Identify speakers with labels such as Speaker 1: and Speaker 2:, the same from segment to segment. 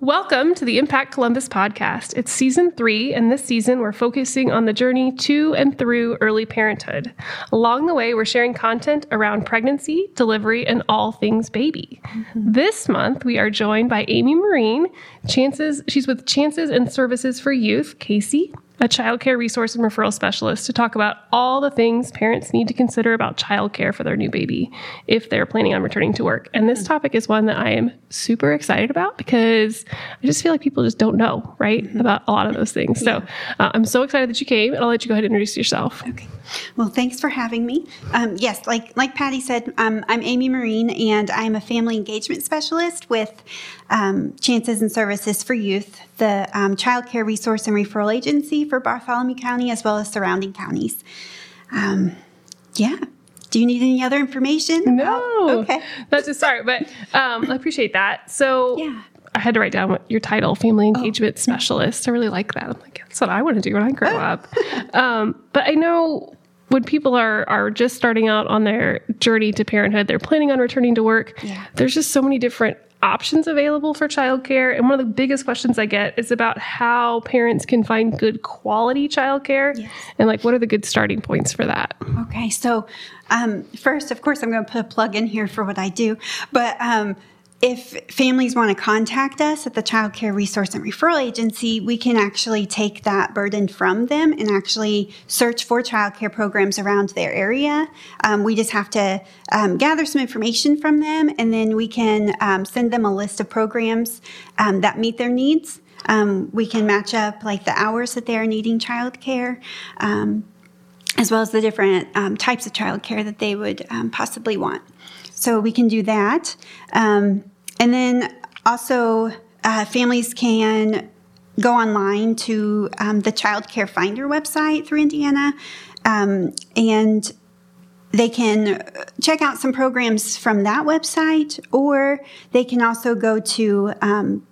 Speaker 1: Welcome to the Impact Columbus podcast. It's season three, and this season we're focusing on the journey to and through early parenthood. Along the way, we're sharing content around pregnancy, delivery, and all things baby. Mm-hmm. This month, we are joined by Amy Marine. Chances, she's with Chances and Services for Youth, Casey, a childcare resource and referral specialist to talk about all the things parents need to consider about childcare for their new baby if they're planning on returning to work. And this topic is one that I am super excited about because I just feel like people just don't know, right, mm-hmm. about a lot of those things. Yeah. So uh, I'm so excited that you came, and I'll let you go ahead and introduce yourself.
Speaker 2: Okay. Well, thanks for having me. Um, yes, like like Patty said, um, I'm Amy Marine, and I'm a family engagement specialist with um, Chances and Services for Youth, the um, child care resource and referral agency for Bartholomew County as well as surrounding counties. Um, yeah. Do you need any other information?
Speaker 1: No. Oh, okay. That's a start, but um, I appreciate that. So, yeah. I had to write down your title, family oh. engagement oh. specialist. I really like that. I'm like, that's what I want to do when I grow up. Um, but I know when people are are just starting out on their journey to parenthood, they're planning on returning to work. Yeah. There's just so many different options available for childcare. And one of the biggest questions I get is about how parents can find good quality childcare yes. and like what are the good starting points for that?
Speaker 2: Okay, so um, first, of course, I'm going to put a plug in here for what I do, but um, if families want to contact us at the Child Care Resource and Referral Agency, we can actually take that burden from them and actually search for child care programs around their area. Um, we just have to um, gather some information from them and then we can um, send them a list of programs um, that meet their needs. Um, we can match up like the hours that they are needing child care um, as well as the different types of child care that they would possibly want. So we can do that. Um, and then also, uh, families can go online to um, the Child Care Finder website through Indiana um, and they can check out some programs from that website, or they can also go to um,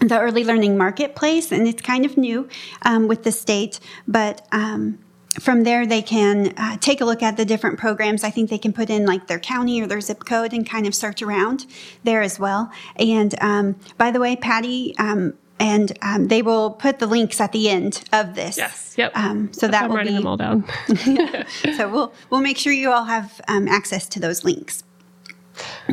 Speaker 2: the Early Learning Marketplace, and it's kind of new um, with the state, but um, from there, they can uh, take a look at the different programs. I think they can put in like their county or their zip code and kind of search around there as well. And um, by the way, Patty, um, and um, they will put the links at the end of this.
Speaker 1: Yes. Yep.
Speaker 2: Um, so that I'm will
Speaker 1: writing
Speaker 2: be,
Speaker 1: them all down.
Speaker 2: so we'll we'll make sure you all have um, access to those links.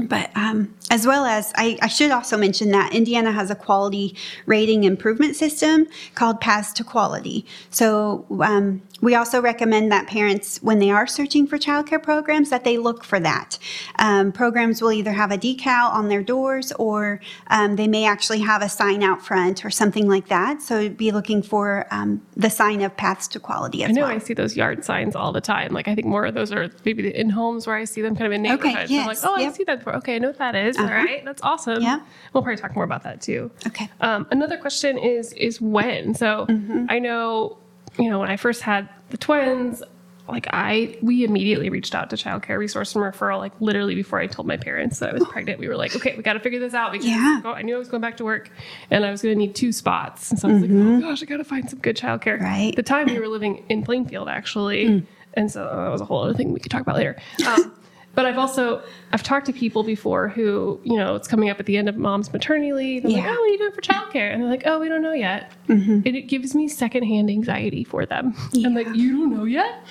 Speaker 2: But um, as well as, I, I, should also mention that Indiana has a quality rating improvement system called Paths to Quality. So um, we also recommend that parents, when they are searching for childcare programs, that they look for that. Um, programs will either have a decal on their doors or um, they may actually have a sign out front or something like that. So be looking for um, the sign of Paths to Quality as well.
Speaker 1: I know
Speaker 2: well.
Speaker 1: I see those yard signs all the time. Like I think more of those are maybe in homes where I see them kind of in neighborhoods. Okay, yes, I'm like, oh, yep. That before. Okay, I know what that is. Uh-huh. All right, that's awesome. Yeah, we'll probably talk more about that too.
Speaker 2: Okay.
Speaker 1: Um, another question is is when. So mm-hmm. I know you know, when I first had the twins, like I, we immediately reached out to child care resource and referral, like literally before I told my parents that I was pregnant. We were like, okay, we got to figure this out because yeah. I knew I was going back to work and I was going to need two spots. And so I was mm-hmm. like, oh gosh, I got to find some good child care.
Speaker 2: Right.
Speaker 1: At the time we were living in Plainfield actually. Mm. And so that was a whole other thing we could talk about later. Um, but I've also I've talked to people before who you know it's coming up at the end of mom's maternity leave. I'm yeah. like, oh, what are you doing for childcare? And they're like, oh, we don't know yet. Mm-hmm. And it gives me secondhand anxiety for them. Yeah. I'm like, you don't know yet?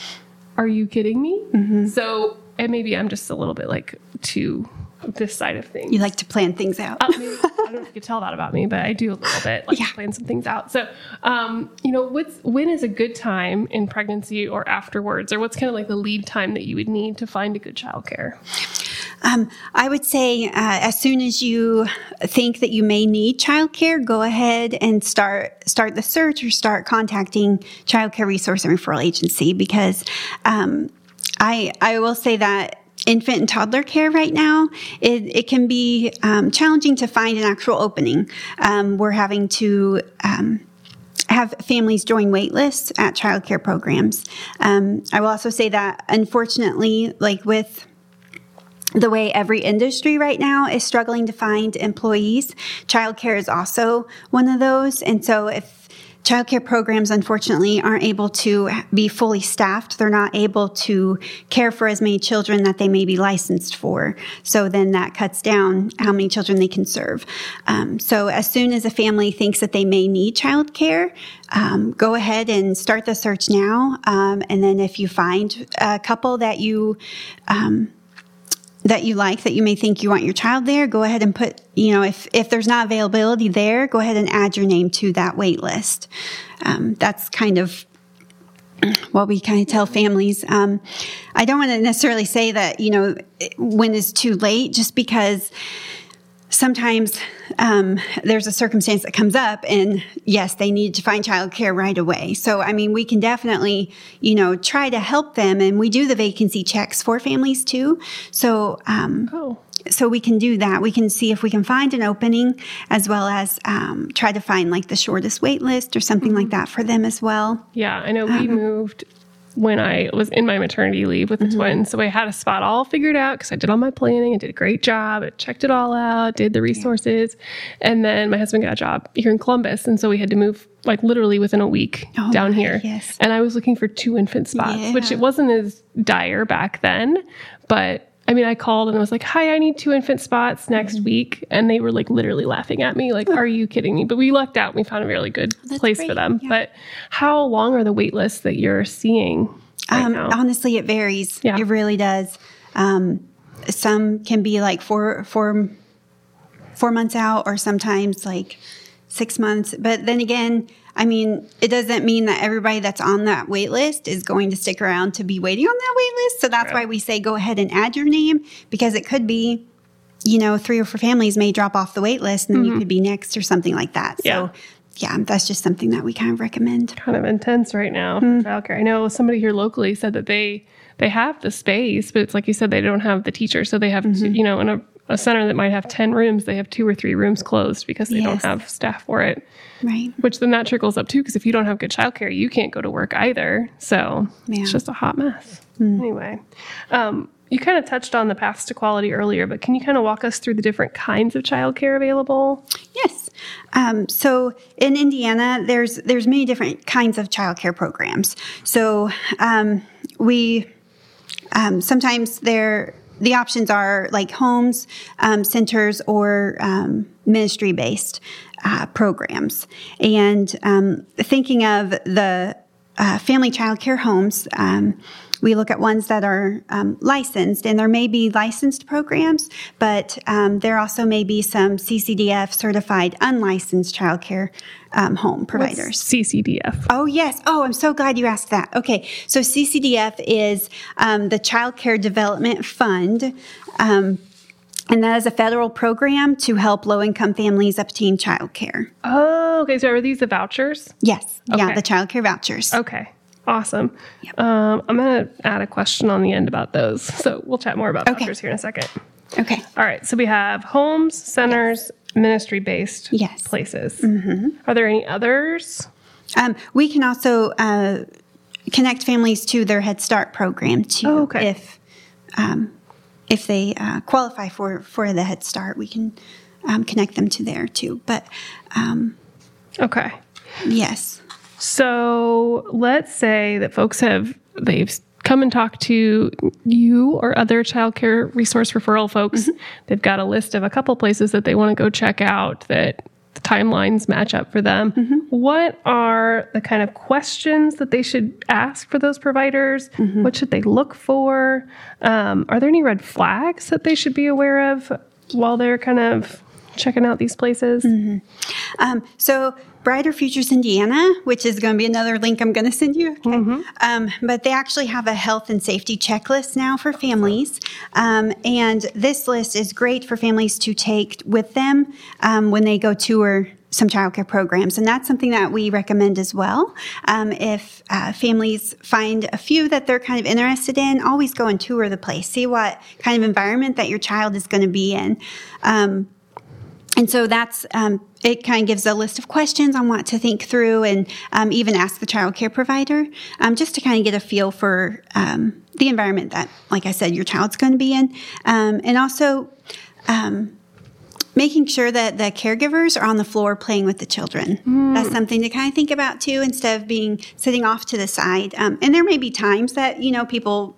Speaker 1: Are you kidding me? Mm-hmm. So and maybe I'm just a little bit like too this side of things.
Speaker 2: You like to plan things out.
Speaker 1: uh, maybe, don't know if you could tell that about me, but I do a little bit like yeah. plan some things out. So, um, you know, what's when is a good time in pregnancy or afterwards, or what's kind of like the lead time that you would need to find a good childcare?
Speaker 2: Um, I would say uh, as soon as you think that you may need childcare, go ahead and start start the search or start contacting Childcare Resource and Referral Agency because um, I I will say that infant and toddler care right now, it, it can be um, challenging to find an actual opening. Um, we're having to um, have families join wait lists at childcare programs. Um, I will also say that, unfortunately, like with the way every industry right now is struggling to find employees, childcare is also one of those. And so if childcare programs, unfortunately, aren't able to be fully staffed. They're not able to care for as many children that they may be licensed for. So then that cuts down how many children they can serve. Um, so as soon as a family thinks that they may need childcare, um, go ahead and start the search now. Um, and then if you find a couple that you um, that you like that you may think you want your child there go ahead and put you know if if there's not availability there go ahead and add your name to that wait list. Um, that's kind of what we kind of tell families. Um, i don't want to necessarily say that you know when it's too late just because sometimes um, there's a circumstance that comes up and yes they need to find childcare right away. So i mean we can definitely you know try to help them and we do the vacancy checks for families too. So um,
Speaker 1: Oh.
Speaker 2: so we can do that. We can see if we can find an opening as well as um, try to find like the shortest wait list or something like that for them as well.
Speaker 1: Yeah, I know we moved when I was in my maternity leave with the mm-hmm. twins. So I had a spot all figured out because I did all my planning. I did a great job. I checked it all out, did the resources. And then my husband got a job here in Columbus. And so we had to move like literally within a week
Speaker 2: Oh,
Speaker 1: down here.
Speaker 2: yes.
Speaker 1: And I was looking for two infant spots, which it wasn't as dire back then. But I mean, I called and I was like, hi, I need two infant spots next
Speaker 2: Mm-hmm.
Speaker 1: week. And they were like literally laughing at me, like, are you kidding me? But we lucked out. We found a really good
Speaker 2: That's
Speaker 1: place for them.
Speaker 2: yeah.
Speaker 1: But how long are the wait lists that you're seeing right
Speaker 2: Um, honestly, it varies.
Speaker 1: Yeah.
Speaker 2: It really does. Um, some can be like four, four, four months out, or sometimes like six months. But then again, I mean, it doesn't mean that everybody that's on that wait list is going to stick around to be waiting on that wait list. So that's
Speaker 1: Right.
Speaker 2: why we say go ahead and add your name because it could be, you know, three or four families may drop off the wait list and then you could be next or something like that.
Speaker 1: Mm-hmm. Yeah.
Speaker 2: So, yeah, that's just something that we kind of recommend.
Speaker 1: kind of intense right now
Speaker 2: Hmm.
Speaker 1: for childcare. I know somebody here locally said that they they have the space, but it's like you said, they don't have the teacher, so they have
Speaker 2: Mm-hmm.
Speaker 1: to, you know, in a, a center that might have ten rooms, they have two or three rooms closed because they don't have staff for it.
Speaker 2: Right.
Speaker 1: Which then that trickles up too, because if you don't have good childcare, you can't go to work either. So
Speaker 2: Yeah.
Speaker 1: it's just a hot mess. Anyway, um, you kind of touched on the paths to quality earlier, but can you kind of walk us through the different kinds of childcare available?
Speaker 2: Yes. Um, so in Indiana, there's there's many different kinds of childcare programs. So um, we um, sometimes there the options are like homes, um, centers, or um, ministry based uh, programs. And um, thinking of the uh, family childcare homes. We look at ones that are um, licensed, and there may be licensed programs, but um, there also may be some CCDF certified unlicensed childcare um, home providers.
Speaker 1: CCDF.
Speaker 2: Oh, yes. Oh, I'm so glad you asked that. Okay. So CCDF is um, the Child Care Development Fund. Um, and that is a federal program to help low income families obtain child care.
Speaker 1: Oh, okay. So are these the vouchers?
Speaker 2: Yes. Yeah, the child care vouchers.
Speaker 1: Okay. Awesome. Um, I'm going to add a question on the end about those. So we'll chat more about
Speaker 2: Okay.
Speaker 1: vouchers here in a second.
Speaker 2: Okay.
Speaker 1: All right. So we have homes, centers, ministry based
Speaker 2: Yes.
Speaker 1: places. Are there any others?
Speaker 2: Um, we can also uh, connect families to their Head Start program too.
Speaker 1: Oh, okay.
Speaker 2: If um, if they uh, qualify for for the Head Start, we can um, connect them to there too. But um,
Speaker 1: Okay.
Speaker 2: yes,
Speaker 1: So let's say that folks have they've come and talked to you or other childcare resource referral folks. Mm-hmm. They've got a list of a couple places that they want to go check out that the timelines match up for them. Mm-hmm. What are the kind of questions that they should ask for those providers? Mm-hmm. What should they look for? Um, are there any red flags that they should be aware of while they're kind of checking out these places?
Speaker 2: Um, so Brighter Futures Indiana, which is going to be another link I'm going to send you. Okay. Um, but they actually have a health and safety checklist now for families. Um, and this list is great for families to take with them um, when they go tour some childcare programs. And that's something that we recommend as well. Um, if uh, families find a few that they're kind of interested in, always go and tour the place. See what kind of environment that your child is going to be in. Um, and so that's um, it. Kind of gives a list of questions on what to think through, and um, even ask the child care provider um, just to kind of get a feel for um, the environment that, like I said, your child's going to be in, um, and also. Um, making sure that the caregivers are on the floor playing with the children. That's something to kind of think about too, instead of being sitting off to the side. Um, and there may be times that you know people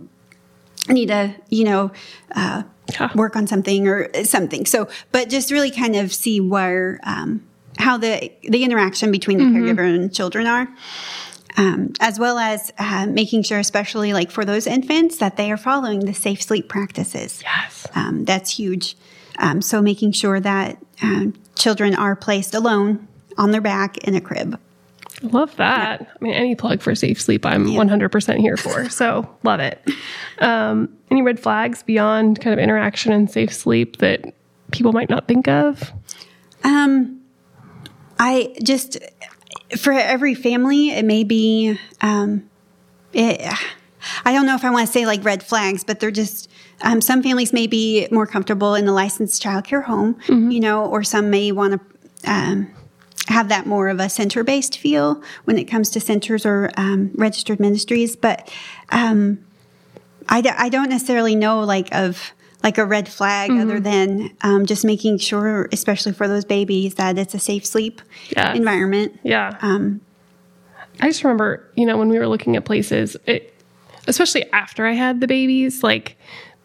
Speaker 2: need to you know uh,
Speaker 1: Yeah.
Speaker 2: work on something or something. So, but just really kind of see where um, how the the interaction between the caregiver and children are. Um, as well as uh, making sure, especially like for those infants, that they are following the safe sleep practices.
Speaker 1: Yes.
Speaker 2: Um, that's huge. Um, so making sure that um, children are placed alone on their back in a crib.
Speaker 1: Love that. I mean, any plug for safe sleep, I'm 100% here for. So, love it. Um, any red flags beyond kind of interaction and safe sleep that people might not think of?
Speaker 2: Um, I just for every family, it may be. Um, it, I don't know if I want to say like red flags, but they're just. Um, some families may be more comfortable in the licensed childcare home, you know, or some may want to um, have that more of a center based feel when it comes to centers or um, registered ministries. But um, I, d- I don't necessarily know like of like a red flag other than um, just making sure, especially for those babies, that it's a safe sleep
Speaker 1: Yes.
Speaker 2: environment.
Speaker 1: Yeah.
Speaker 2: Um,
Speaker 1: I just remember, you know, when we were looking at places, it, especially after I had the babies, like,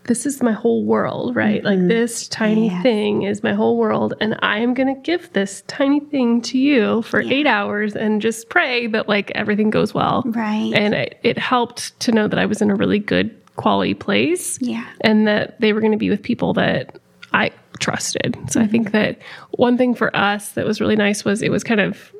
Speaker 1: this is my whole world, right? Like, mm-hmm. this tiny
Speaker 2: Yes.
Speaker 1: thing is my whole world. And I am going to give this tiny thing to you for eight hours and just pray that, like, everything goes well.
Speaker 2: Right.
Speaker 1: And it, it helped to know that I was in a really good quality place.
Speaker 2: Yeah.
Speaker 1: And that they were going to be with people that I trusted. So I mm-hmm. think that one thing for us that was really nice was it was kind of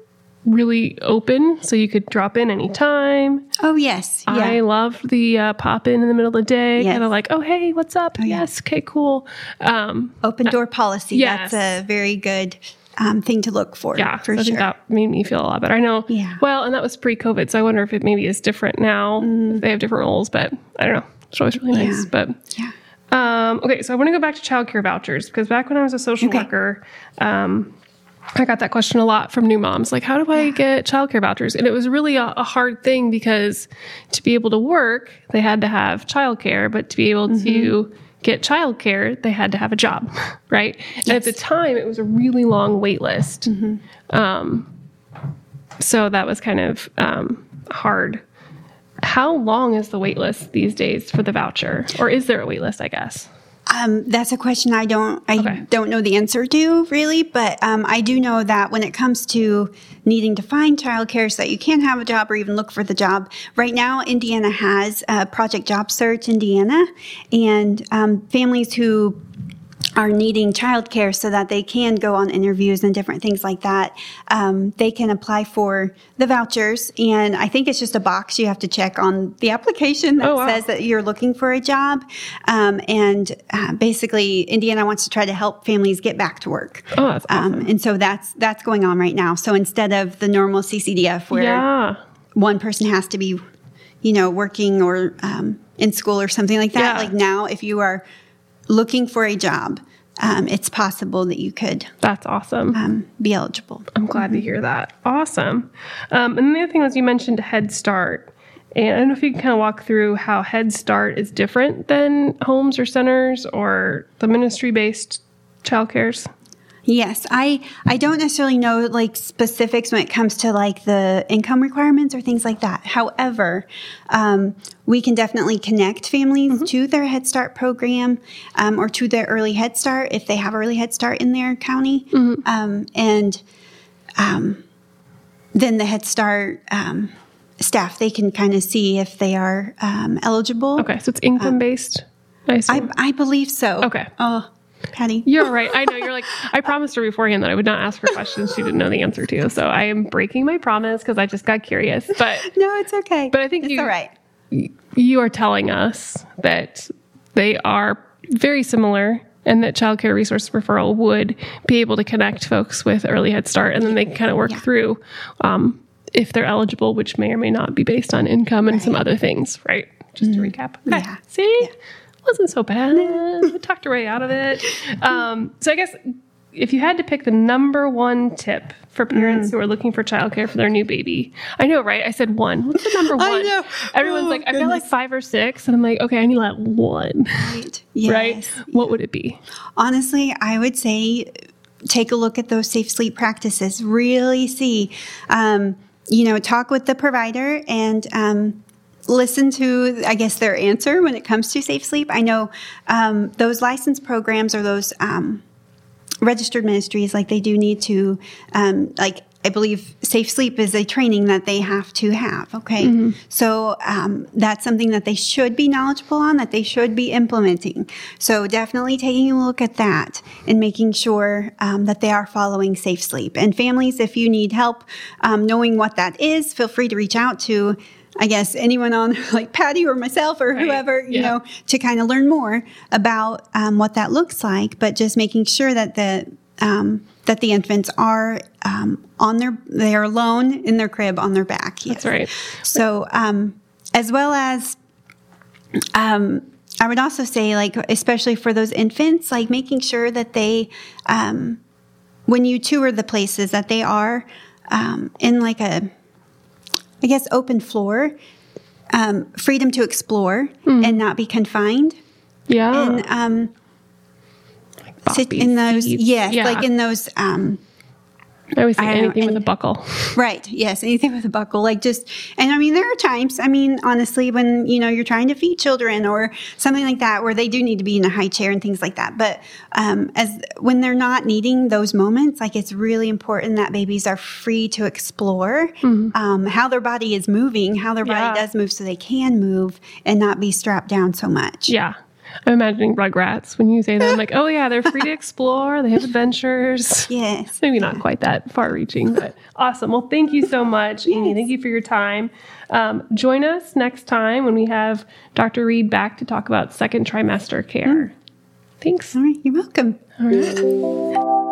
Speaker 1: really open so you could drop in anytime.
Speaker 2: oh yes, yeah,
Speaker 1: I loved the uh, pop in in the middle of the day,
Speaker 2: Yes.
Speaker 1: kind of like, oh, hey, what's up?
Speaker 2: yeah.
Speaker 1: Yes, okay, cool. Um,
Speaker 2: open door policy.
Speaker 1: yes.
Speaker 2: That's a very good um, thing to look for.
Speaker 1: yeah,
Speaker 2: for
Speaker 1: I think
Speaker 2: sure.
Speaker 1: that made me feel a lot better. I know,
Speaker 2: Yeah.
Speaker 1: well, and that was pre COVID, so I wonder if it maybe is different now. If they have different roles, but I don't know. It's always really nice.
Speaker 2: Mm. Yeah.
Speaker 1: But
Speaker 2: yeah.
Speaker 1: Um, okay, so I want to go back to childcare vouchers because back when I was a social
Speaker 2: Okay.
Speaker 1: worker, um, I got that question a lot from new moms. Like, how do I get childcare vouchers? And it was really a, a hard thing because to be able to work, they had to have childcare, but to be able to get childcare, they had to have a job, right? And at the time, it was a really long wait list. Um, so that was kind of um, hard. How long is the wait list these days for the voucher, or is there a wait list? I guess.
Speaker 2: Um, that's a question I don't I
Speaker 1: Okay.
Speaker 2: don't know the answer to really, but um, I do know that when it comes to needing to find childcare so that you can have a job or even look for the job, right now Indiana has uh, Project Job Search Indiana, and um, families who are needing childcare so that they can go on interviews and different things like that. Um, they can apply for the vouchers, and I think it's just a box you have to check on the application that
Speaker 1: Oh, wow.
Speaker 2: says that you're looking for a job. Um, and uh, basically, Indiana wants to try to help families get back to work.
Speaker 1: Oh, that's awesome.
Speaker 2: Um, and so that's that's going on right now. So instead of the normal CCDF where
Speaker 1: yeah.
Speaker 2: one person has to be, you know, working or um, in school or something like that.
Speaker 1: Yeah.
Speaker 2: Like now, if you are looking for a job, um, it's possible that you could
Speaker 1: That's awesome.
Speaker 2: um, be eligible.
Speaker 1: I'm glad to hear that. Awesome. Um, and the other thing was you mentioned Head Start. And I don't know if you can kind of walk through how Head Start is different than homes or centers or the ministry based childcares.
Speaker 2: Yes, I I don't necessarily know like specifics when it comes to like the income requirements or things like that. However, um, we can definitely connect families to their Head Start program um, or to their Early Head Start if they have Early Head Start in their county, um, and um, then the Head Start um, staff they can kind of see if they are um, eligible.
Speaker 1: Okay, so it's income based. I
Speaker 2: I. I believe so.
Speaker 1: Okay.
Speaker 2: Oh, Patty.
Speaker 1: You're right. I know. You're like, I promised her beforehand that I would not ask her questions she didn't know the answer to. So I am breaking my promise because I just got curious. But
Speaker 2: No, it's okay.
Speaker 1: But I think
Speaker 2: it's
Speaker 1: you-
Speaker 2: all right.
Speaker 1: you are telling us that they are very similar and that child care resource referral would be able to connect folks with early head start and then they can kind of work
Speaker 2: Yeah.
Speaker 1: through um, if they're eligible which may or may not be based on income and some other things right just to recap okay.
Speaker 2: Mm-hmm. Yeah.
Speaker 1: see wasn't so bad we talked our way out of it um, so i guess if you had to pick the number one tip for
Speaker 2: Mm.
Speaker 1: parents who are looking for childcare for their new baby, I know, right? I said one. What's the number one?
Speaker 2: I know.
Speaker 1: Everyone's
Speaker 2: Oh,
Speaker 1: like, I've got like five or six, and I'm like, okay, I need that one,
Speaker 2: Right. Yes.
Speaker 1: right? What would it be?
Speaker 2: Honestly, I would say take a look at those safe sleep practices. Really see, um, you know, talk with the provider and um, listen to, I guess, their answer when it comes to safe sleep. I know um, those license programs or those um, registered ministries, like they do need to, um, like I believe safe sleep is a training that they have to have. Okay. Mm-hmm. So um, that's something that they should be knowledgeable on, that they should be implementing. So definitely taking a look at that and making sure um, that they are following safe sleep. And families, if you need help um, knowing what that is, feel free to reach out to I guess anyone on like Patty or myself or whoever, you yeah. know, to kind of learn more about um, what that looks like, but just making sure that the um, that the infants are um, on their they are alone in their crib on their back.
Speaker 1: Yes. That's right.
Speaker 2: So um, as well as um, I would also say like especially for those infants, like making sure that they um, when you tour the places that they are in like a I guess, open floor, um, freedom to explore mm. and not be confined.
Speaker 1: Yeah.
Speaker 2: And um, like sit in those, yes, yeah. like in those um,
Speaker 1: I always say I anything know, and, with a buckle.
Speaker 2: Right. Yes. Anything with a buckle. Like just, and I mean, there are times, I mean, honestly, when, you know, you're trying to feed children or something like that, where they do need to be in a high chair and things like that. But um, as when they're not needing those moments, like it's really important that babies are free to explore mm-hmm. um, how their body is moving, how their body yeah. does move so they can move and not be strapped down so much.
Speaker 1: Yeah. I'm imagining Rugrats when you say that. I'm like, oh yeah, they're free to explore. They have adventures.
Speaker 2: Yes.
Speaker 1: Maybe not quite that far reaching, but awesome. Well, thank you so much, yes. Amy. Thank you for your time. Um, join us next time when we have Dr. Reed back to talk about second trimester care. Mm. Thanks.
Speaker 2: All right. You're welcome. All right.